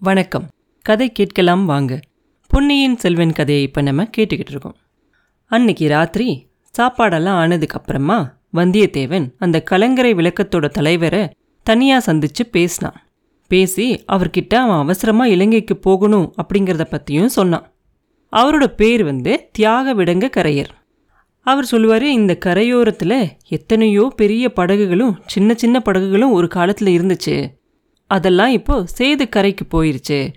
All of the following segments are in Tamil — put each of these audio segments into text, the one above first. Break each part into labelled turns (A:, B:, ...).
A: வணக்கம். கதை கேட்கலாம் வாங்க. பொன்னியின் செல்வன் கதையை இப்போ நம்ம கேட்டுக்கிட்டு இருக்கோம். அன்னைக்கு ராத்திரி சாப்பாடெல்லாம் ஆனதுக்கப்புறமா வந்தியத்தேவன் அந்த கலங்கரை விளக்கத்தோட தலைவரை தனியாக சந்தித்து பேசினான். பேசி அவர்கிட்ட அவன் அவசரமாக இலங்கைக்கு போகணும் அப்படிங்கிறத பற்றியும் சொன்னான். அவரோட பேர் வந்து தியாக விடங்க கரையர். அவர் சொல்லுவார் இந்த கரையோரத்தில் எத்தனையோ பெரிய படகுகளும் சின்ன சின்ன படகுகளும் ஒரு காலத்தில் இருந்துச்சு. அதெல்லாம் இப்போ சேது கரைக்கு போயிருச்சு.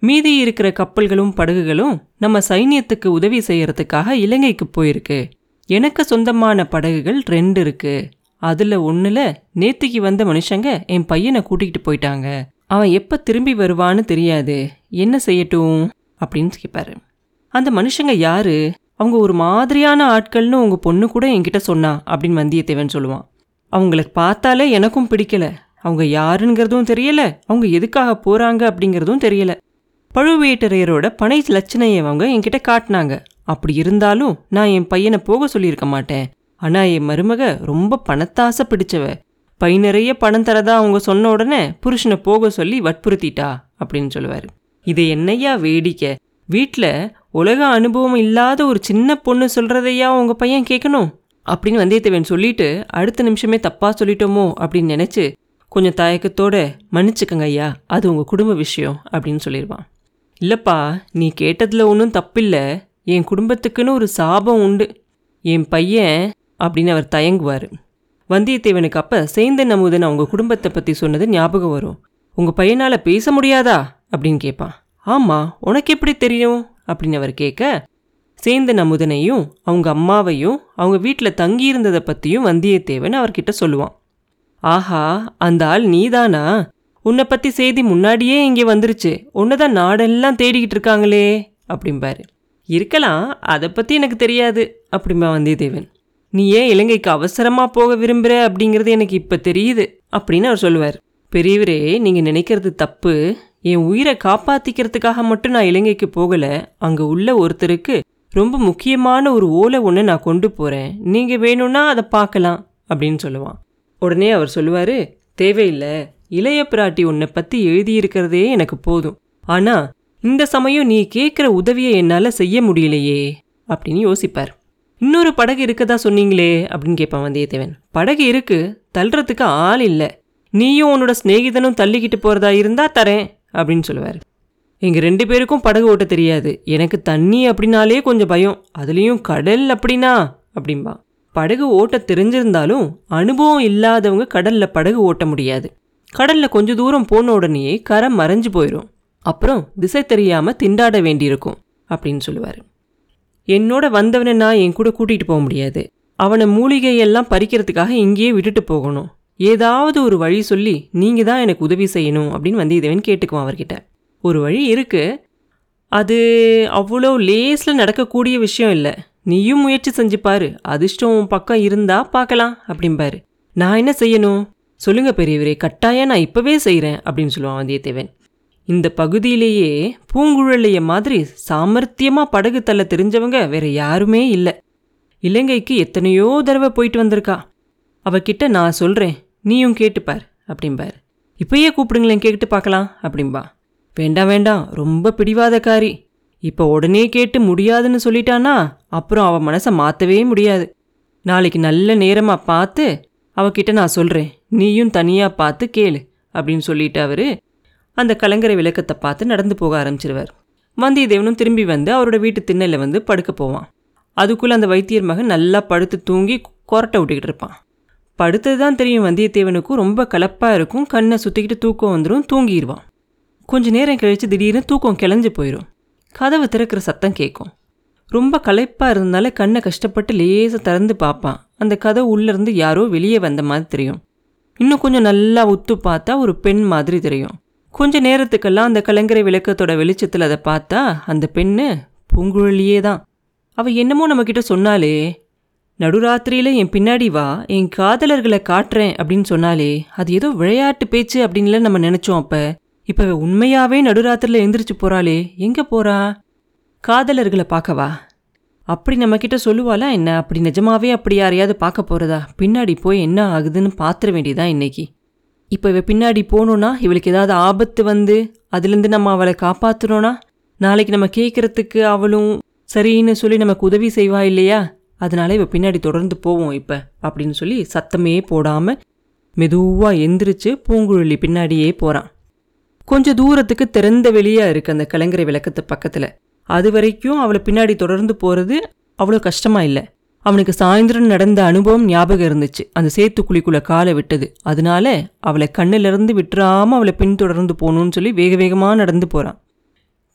A: மீதி இருக்கிற கப்பல்களும் படகுகளும் நம்ம சைனியத்துக்கு உதவி செய்யறதுக்காக இலங்கைக்கு போயிருக்கு. எனக்கு சொந்தமான படகுகள் ரெண்டு இருக்கு. அதில் ஒன்றில் நேத்திக்கு வந்த மனுஷங்க என் பையனை கூட்டிகிட்டு போயிட்டாங்க. அவன் எப்போ திரும்பி வருவான்னு தெரியாது. என்ன செய்யட்டும்? அப்படின்னு கேட்பாரு அந்த மனுஷங்க யாரு? அவங்க ஒரு மாதிரியான ஆட்கள்னு உங்கள் பொண்ணு கூட என்கிட்ட சொன்னா அப்படின்னு வந்தியத்தேவன் சொல்லுவான். அவங்களுக்கு பார்த்தாலே எனக்கும் பிடிக்கல. அவங்க யாருங்கிறதும் தெரியல. அவங்க எதுக்காக போறாங்க அப்படிங்கிறதும் தெரியல. பழுவேட்டரையரோட பனை லட்சணையை அவங்க என்கிட்ட காட்டினாங்க. அப்படி இருந்தாலும் நான் என் பையனை போக சொல்லியிருக்க மாட்டேன். ஆனா என் மருமக ரொம்ப பணத்தாசை பிடிச்சவ பை நிறைய பணம் தரதா அவங்க சொன்ன உடனே புருஷனை போக சொல்லி வற்புறுத்திட்டா அப்படின்னு சொல்லுவார். இது என்னையா வேடிக்கை? வீட்டில் உலக அனுபவம் இல்லாத ஒரு சின்ன பொண்ணு சொல்கிறதையா உங்கள் பையன் கேட்கணும் அப்படின்னு வந்தியத்தேவன் சொல்லிட்டு அடுத்த நிமிஷமே தப்பாக சொல்லிட்டோமோ அப்படின்னு நினச்சி கொஞ்சம் தயக்கத்தோடு மன்னிச்சுக்கங்க ஐயா அது உங்கள் குடும்ப விஷயம் அப்படின்னு சொல்லிடுவான் இல்லைப்பா நீ கேட்டதில் ஒன்றும் தப்பில்லை. என் குடும்பத்துக்குன்னு ஒரு சாபம் உண்டு. என் பையன் அப்படின்னு அவர் தயங்குவார். வந்தியத்தேவனுக்கு அப்போ சேந்தன் அமுதன் அவங்க குடும்பத்தை பற்றி சொன்னது ஞாபகம் வரும். உங்கள் பையனால் பேச முடியாதா? அப்படின்னு கேட்பான் ஆமாம் உனக்கு எப்படி தெரியும்? அப்படின்னு அவர் கேட்க சேந்தன் அமுதனையும் அவங்க அம்மாவையும் அவங்க வீட்டில் தங்கியிருந்ததை பற்றியும் வந்தியத்தேவன் அவர்கிட்ட சொல்லுவான். ஆஹா அந்த ஆள் நீதானா? உன்னை பற்றி செய்தி முன்னாடியே இங்கே வந்துருச்சு. உன்னை தான் நாடெல்லாம் தேடிக்கிட்டு இருக்காங்களே அப்படிம்பாரு. இருக்கலாம் அதை பற்றி எனக்கு தெரியாது அப்படிம்பா வந்தியத்தேவன். நீ ஏன் இலங்கைக்கு அவசரமாக போக விரும்புகிற அப்படிங்கிறது எனக்கு இப்போ தெரியுது அப்படின்னு அவர் சொல்லுவார். பெரியவரே நீங்கள் நினைக்கிறது தப்பு. என் உயிரை காப்பாற்றிக்கிறதுக்காக மட்டும் நான் இலங்கைக்கு போகலை. அங்கே உள்ள ஒருத்தருக்கு ரொம்ப முக்கியமான ஒரு ஓலை ஒன்று நான் கொண்டு போகிறேன் நீங்கள் வேணும்னா அதை பார்க்கலாம் அப்படின்னு சொல்லுவான். உடனே அவர் சொல்லுவார் தேவையில்லை. இளைய பிராட்டி உன்னை பற்றி எழுதியிருக்கிறதே எனக்கு போதும். ஆனால் இந்த சமயம் நீ கேட்குற உதவியை என்னால் செய்ய முடியலையே அப்படின்னு யோசிப்பார். இன்னொரு படகு இருக்கதா சொன்னீங்களே அப்படின்னு கேட்பான் வந்தியத்தேவன். படகு இருக்கு. தள்ளுறதுக்கு ஆள் இல்லை. நீயும் உன்னோட சிநேகிதனும் தள்ளிக்கிட்டு போகிறதா இருந்தா தரேன் அப்படின்னு சொல்லுவார். எங்கள் ரெண்டு பேருக்கும் படகு ஓட்ட தெரியாது. எனக்கு தண்ணி அப்படின்னாலே கொஞ்சம் பயம். அதுலேயும் கடல் அப்படின்னா அப்படிம்பா. படகு ஓட்ட தெரிஞ்சிருந்தாலும் அனுபவம் இல்லாதவங்க கடல்ல படகு ஓட்ட முடியாது. கடல்ல கொஞ்ச தூரம் போன உடனேயே கரை மறைஞ்சு போயிடும் அப்புறம் திசை தெரியாம திண்டாட வேண்டியிருக்கும் அப்படின்னு சொல்லுவார். என்னோட வந்தவனை நான் என் கூட கூட்டிகிட்டு போக முடியாது. அவனை மூலிகையெல்லாம் பறிக்கிறதுக்காக இங்கேயே விட்டுட்டு போகணும். ஏதாவது ஒரு வழி சொல்லி நீங்கள் தான் எனக்கு உதவி செய்யணும் அப்படின்னு வந்தியத்தேவன் கேட்டுக்குவான் அவர்கிட்ட. ஒரு வழி இருக்கு. அது அவ்வளோ லேஸில் நடக்கக்கூடிய விஷயம் இல்லை. நீயும் முயற்சி செஞ்சு பாரு. அதிர்ஷ்டம் உன் பக்கம் இருந்தா பார்க்கலாம் அப்படிம்பாரு நான் என்ன செய்யணும்? சொல்லுங்க பெரியவரே கட்டாயம் நான் இப்போவே செய்கிறேன் அப்படின்னு சொல்லுவான் வந்தியத்தேவன். இந்த பகுதியிலேயே பூங்குழலிய மாதிரி சாமர்த்தியமாக படகு தள்ள தெரிஞ்சவங்க வேற யாருமே இல்லை. இலங்கைக்கு எத்தனையோ தடவை போயிட்டு வந்திருக்கா. அவகிட்ட நான் சொல்கிறேன் நீயும் கேட்டுப்பார் அப்படிம்பார் இப்பயே கூப்பிடுங்களேன் கேட்டு பார்க்கலாம் அப்படிம்பா வேண்டாம் வேண்டாம் ரொம்ப பிடிவாதக்காரி. இப்போ உடனே கேட்டு முடியாதுன்னு சொல்லிட்டானா? அப்புறம் அவன் மனசை மாற்றவே முடியாது. நாளைக்கு நல்ல நேரமாக பார்த்து அவகிட்ட நான் சொல்கிறேன் நீயும் தனியாக பார்த்து கேளு அப்படின்னு சொல்லிட்டு அவர் அந்த கலங்கரை விளக்கத்தை பார்த்து நடந்து போக ஆரம்பிச்சிருவார். வந்தியத்தேவனும் திரும்பி வந்து அவரோட வீட்டு திண்ணையில வந்து படுக்க போவான். அதுக்குள்ளே அந்த வைத்தியர் மகன் நல்லா படுத்து தூங்கி கொரட்டை விட்டுக்கிட்டு இருப்பான். படுத்தது தான் தெரியும் வந்தியத்தேவனுக்கும் ரொம்ப கலப்பாக இருக்கும் கண்ணை சுற்றிக்கிட்டு தூக்கம் வந்துடும் தூங்கிடுவான் கொஞ்ச நேரம் கழித்து திடீர்னு தூக்கம் கிளஞ்சு போயிடும் கதவு திறக்கிற சத்தம் கேட்கும் ரொம்ப களைப்பாக இருந்தனால கண்ணை கஷ்டப்பட்டு லேசாக திறந்து பார்ப்பான். அந்த கதவு உள்ளேருந்து யாரோ வெளியே வந்த மாதிரி தெரியும். இன்னும் கொஞ்சம் நல்லா உத்து பார்த்தா ஒரு பெண் மாதிரி தெரியும். கொஞ்ச நேரத்துக்கெல்லாம் அந்த கலங்கரை விளக்கத்தோட வெளிச்சத்தில் அதை பார்த்தா அந்த பெண்ணு பூங்குழலியே தான். அவள் என்னமோ நம்மக்கிட்ட சொன்னாலே நடுராத்திரியில் என் பின்னாடி வா என் காதலர்களை காட்டுறேன் அப்படின்னு சொன்னாலே அது ஏதோ விளையாட்டு பேச்சு அப்படின்ல நம்ம நினச்சோம் அப்போ. இப்போ உண்மையாகவே உண்மையாவே நடுராத்திரில எந்திரிச்சு போறாளே. எங்க போறா? காதலர்களை பார்க்கவா? அப்படி நம்ம கிட்ட சொல்லுவாளா என்ன? அப்படி நிஜமாவே அப்படி யாரையாவது பார்க்க போறதா? பின்னாடி போய் என்ன ஆகுதுன்னு பாத்திர வேண்டியதா இன்னைக்கு. இப்போ இவ பின்னாடி போனோன்னா இவளுக்கு ஏதாவது ஆபத்து வந்து அதுலேருந்து நம்ம அவளை காப்பாற்றணும்னா நாளைக்கு நம்ம கேட்குறதுக்கு அவளும் சரின்னு சொல்லி நமக்கு உதவி செய்வா இல்லையா? அதனால இவ பின்னாடி தொடர்ந்து போவோம் இப்போ அப்படின்னு சொல்லி சத்தமே போடாமல் மெதுவாக எந்திரிச்சு பூங்குழலி பின்னாடியே போகிறான் கொஞ்ச தூரத்துக்கு திறந்த வெளியா இருக்கு அந்த கலங்கரை விளக்கத்து பக்கத்தில். அது வரைக்கும் அவளை பின்னாடி தொடர்ந்து போகிறது அவ்வளோ கஷ்டமா இல்லை. அவனுக்கு சாயந்தரம் நடந்த அனுபவம் ஞாபகம் இருந்துச்சு. அந்த சேத்து குழிக்குள்ளே காலை விட்டது. அதனால அவளை கண்ணிலிருந்து விட்டுறாம அவளை பின்தொடர்ந்து போகணும்னு சொல்லி வேக வேகமாக நடந்து போறான்.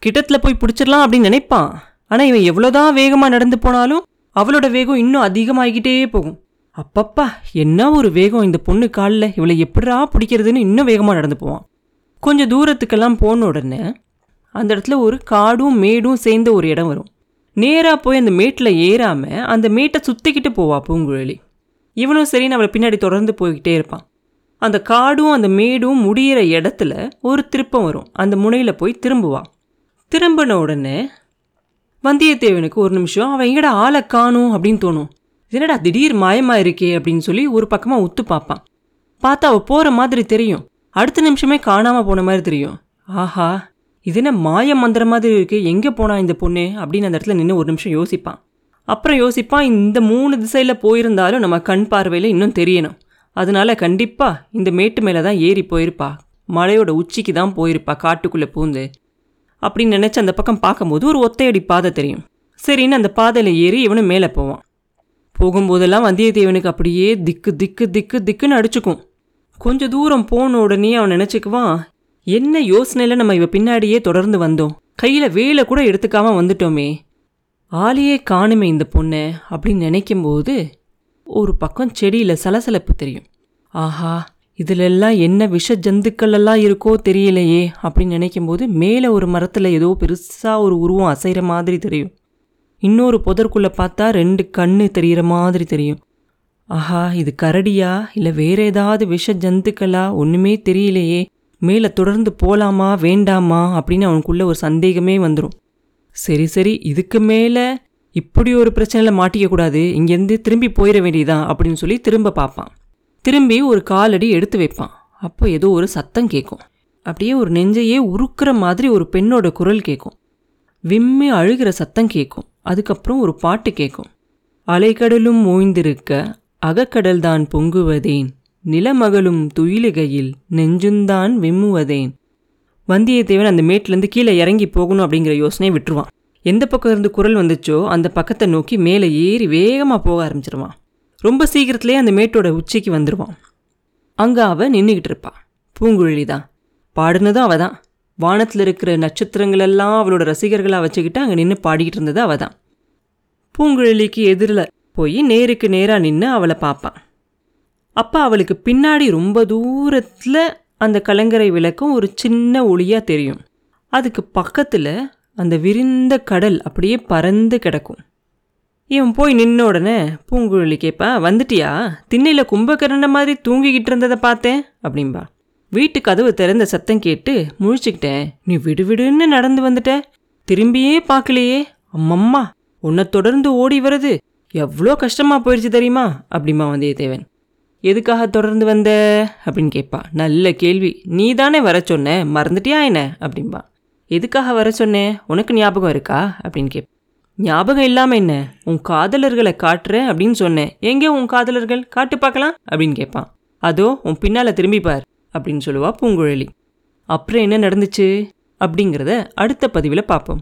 A: கிட்டத்தில் போய் பிடிச்சிடலாம் அப்படின்னு நினைப்பான். ஆனால் இவன் எவ்வளோதான் வேகமாக நடந்து போனாலும் அவளோட வேகம் இன்னும் அதிகமாகிக்கிட்டே போகும். அப்பப்பா என்ன ஒரு வேகம் இந்த பொண்ணு காலில்? இவளை எப்படா பிடிக்கிறதுன்னு இன்னும் வேகமாக நடந்து போவான். கொஞ்சம் தூரத்துக்கெல்லாம் போன உடனே அந்த இடத்துல ஒரு காடும் மேடும் சேர்ந்த ஒரு இடம் வரும். நேராக போய் அந்த மேட்டில் ஏறாமல் அந்த மேட்டை சுற்றிக்கிட்டு போவா பூங்குழலி. இவனும் சரி நம்மளை பின்னாடி தொடர்ந்து போய்கிட்டே இருப்பான். அந்த காடும் அந்த மேடும் முடியிற இடத்துல ஒரு திருப்பம் வரும். அந்த முனையில் போய் திரும்புவான் திரும்பின உடனே வந்தியத்தேவனுக்கு ஒரு நிமிஷம் அவன் எங்கடா ஆளை காணும்? அப்படின்னு தோணும். என்னடா திடீர் மாயமாக இருக்கே? அப்படின்னு சொல்லி ஒரு பக்கமாக உத்து பார்ப்பான். பார்த்தா அவள் போகிற மாதிரி தெரியும். அடுத்த நிமிஷமே காணாமல் போன மாதிரி தெரியும். ஆஹா இது என்ன மாய மந்திர மாதிரி இருக்குது எங்கே போனா இந்த பொண்ணு? அப்படின்னு அந்த இடத்துல நின்று ஒரு நிமிஷம் யோசிப்பான். அப்புறம் யோசிப்பான் இந்த மூணு திசையில் போயிருந்தாலும் நம்ம கண் பார்வையில் இன்னும் தெரியணும். அதனால கண்டிப்பாக இந்த மேட்டு மேலே தான் ஏறி போயிருப்பா. மலையோட உச்சிக்கு தான் போயிருப்பா காட்டுக்குள்ளே பூந்து. அப்படின்னு நினச்சி அந்த பக்கம் பார்க்கும்போது ஒரு ஒத்தையடி பாதை தெரியும். சரின்னு அந்த பாதையில் ஏறி இவனும் மேலே போவான். போகும்போதெல்லாம் வந்தியத்தேவனுக்கு அப்படியே திக்கு திக்கு திக்கு திக்குன்னு அடிச்சுக்கும். கொஞ்ச தூரம் போன உடனே அவன் நினச்சிக்குவான் என்ன யோசனையில் நம்ம இவ பின்னாடியே தொடர்ந்து வந்தோம்? கையில் வேலை கூட எடுத்துக்காம வந்துட்டோமே. ஆளையே காணுமே இந்த பொண்ணை அப்படின்னு நினைக்கும்போது ஒரு பக்கம் செடியில் சலசலப்பு தெரியும். ஆஹா இதிலெல்லாம் என்ன விஷ ஜந்துக்கள் எல்லாம் இருக்கோ தெரியலையே அப்படின்னு நினைக்கும்போது மேலே ஒரு மரத்தில் ஏதோ பெருசாக ஒரு உருவம் அசைகிற மாதிரி தெரியும். இன்னொரு புதற்குள்ளே பார்த்தா ரெண்டு கண்ணு தெரிகிற மாதிரி தெரியும். ஆஹா இது கரடியா? இல்லை வேற ஏதாவது விஷ ஜந்துக்களா ஒன்றுமே தெரியலையே. மேலே தொடர்ந்து போலாமா வேண்டாமா? அப்படின்னு அவனுக்குள்ள ஒரு சந்தேகமே வந்துடும் சரி சரி இதுக்கு மேலே இப்படி ஒரு பிரச்சனையில் மாட்டிக்கக்கூடாது இங்கேருந்து திரும்பி போயிட வேண்டியதா அப்படின்னு சொல்லி திரும்ப பார்ப்பான். திரும்பி ஒரு காலடி எடுத்து வைப்பான். அப்போ ஏதோ ஒரு சத்தம் கேட்கும். அப்படியே ஒரு நெஞ்சையே உருக்கிற மாதிரி ஒரு பெண்ணோட குரல் கேட்கும். விம்மி அழுகிற சத்தம் கேட்கும். அதுக்கப்புறம் ஒரு பாட்டு கேட்கும். அலைக்கடலும் ஓய்ந்திருக்க அகக்கடல்தான் பொங்குவதேன் நிலமகளும் துயிலுகையில் நெஞ்சுந்தான் விம்முவதேன். வந்தியத்தேவன் அந்த மேட்லேருந்து கீழே இறங்கி போகணும் அப்படிங்கிற யோசனையை விட்டுருவான். எந்த பக்கம் இருந்து குரல் வந்துச்சோ அந்த பக்கத்தை நோக்கி மேலே ஏறி வேகமாக போக ஆரம்பிச்சிருவான். ரொம்ப சீக்கிரத்துலேயே அந்த மேட்டோட உச்சிக்கு வந்துடுவான் அங்கே அவள் நின்றுக்கிட்டு இருப்பாள் பூங்குழலி தான் பாடினதும் அவள் தான் வானத்தில் இருக்கிற நட்சத்திரங்களெல்லாம் அவளோட ரசிகர்களாக வச்சுக்கிட்டு அங்கே நின்று பாடிக்கிட்டு இருந்தது அவள் தான் பூங்குழலிக்கு எதிரில் போய் நேருக்கு நேராக நின்று அவளை பார்ப்பான் அப்போ அவளுக்கு பின்னாடி ரொம்ப தூரத்தில் அந்த கலங்கரை விளக்கம் ஒரு சின்ன ஒளியாக தெரியும். அதுக்கு பக்கத்தில் அந்த விரிந்த கடல் அப்படியே பறந்து கிடக்கும். இவன் போய் நின்ன உடனே பூங்குழலி கேட்பா வந்துட்டியா? திண்ணையில் கும்பகரண மாதிரி தூங்கிக்கிட்டு இருந்ததை பார்த்தேன் அப்படின்பா வீட்டு கதவு திறந்த சத்தம் கேட்டு முழிச்சுக்கிட்டேன். நீ விடுவிடுன்னு நடந்து வந்துட்ட. திரும்பியே பார்க்கலையே. அம்மம்மா உன்னை தொடர்ந்து ஓடி வருது. எவ்வளோ கஷ்டமாக போயிடுச்சு தெரியுமா? அப்படிமா வந்தியத்தேவன் எதுக்காக தொடர்ந்து வந்த? அப்படின்னு கேட்பா. நல்ல கேள்வி. நீ தானே வர சொன்ன? மறந்துட்டியா என்ன? அப்படின்பா எதுக்காக வர சொன்னேன் உனக்கு ஞாபகம் இருக்கா? அப்படின்னு கேட்பா. ஞாபகம் இல்லாமல் என்ன? உன் காதலர்களை காட்டுறேன் அப்படின்னு சொன்னேன் எங்கே உன் காதலர்கள்? காட்டு பார்க்கலாம்? அப்படின்னு கேட்பான் அதோ உன் பின்னால் திரும்பி பார் அப்படின்னு சொல்லுவா பூங்குழலி. அப்புறம் என்ன நடந்துச்சு? அப்படிங்கிறத அடுத்த பதிவில் பார்ப்போம்.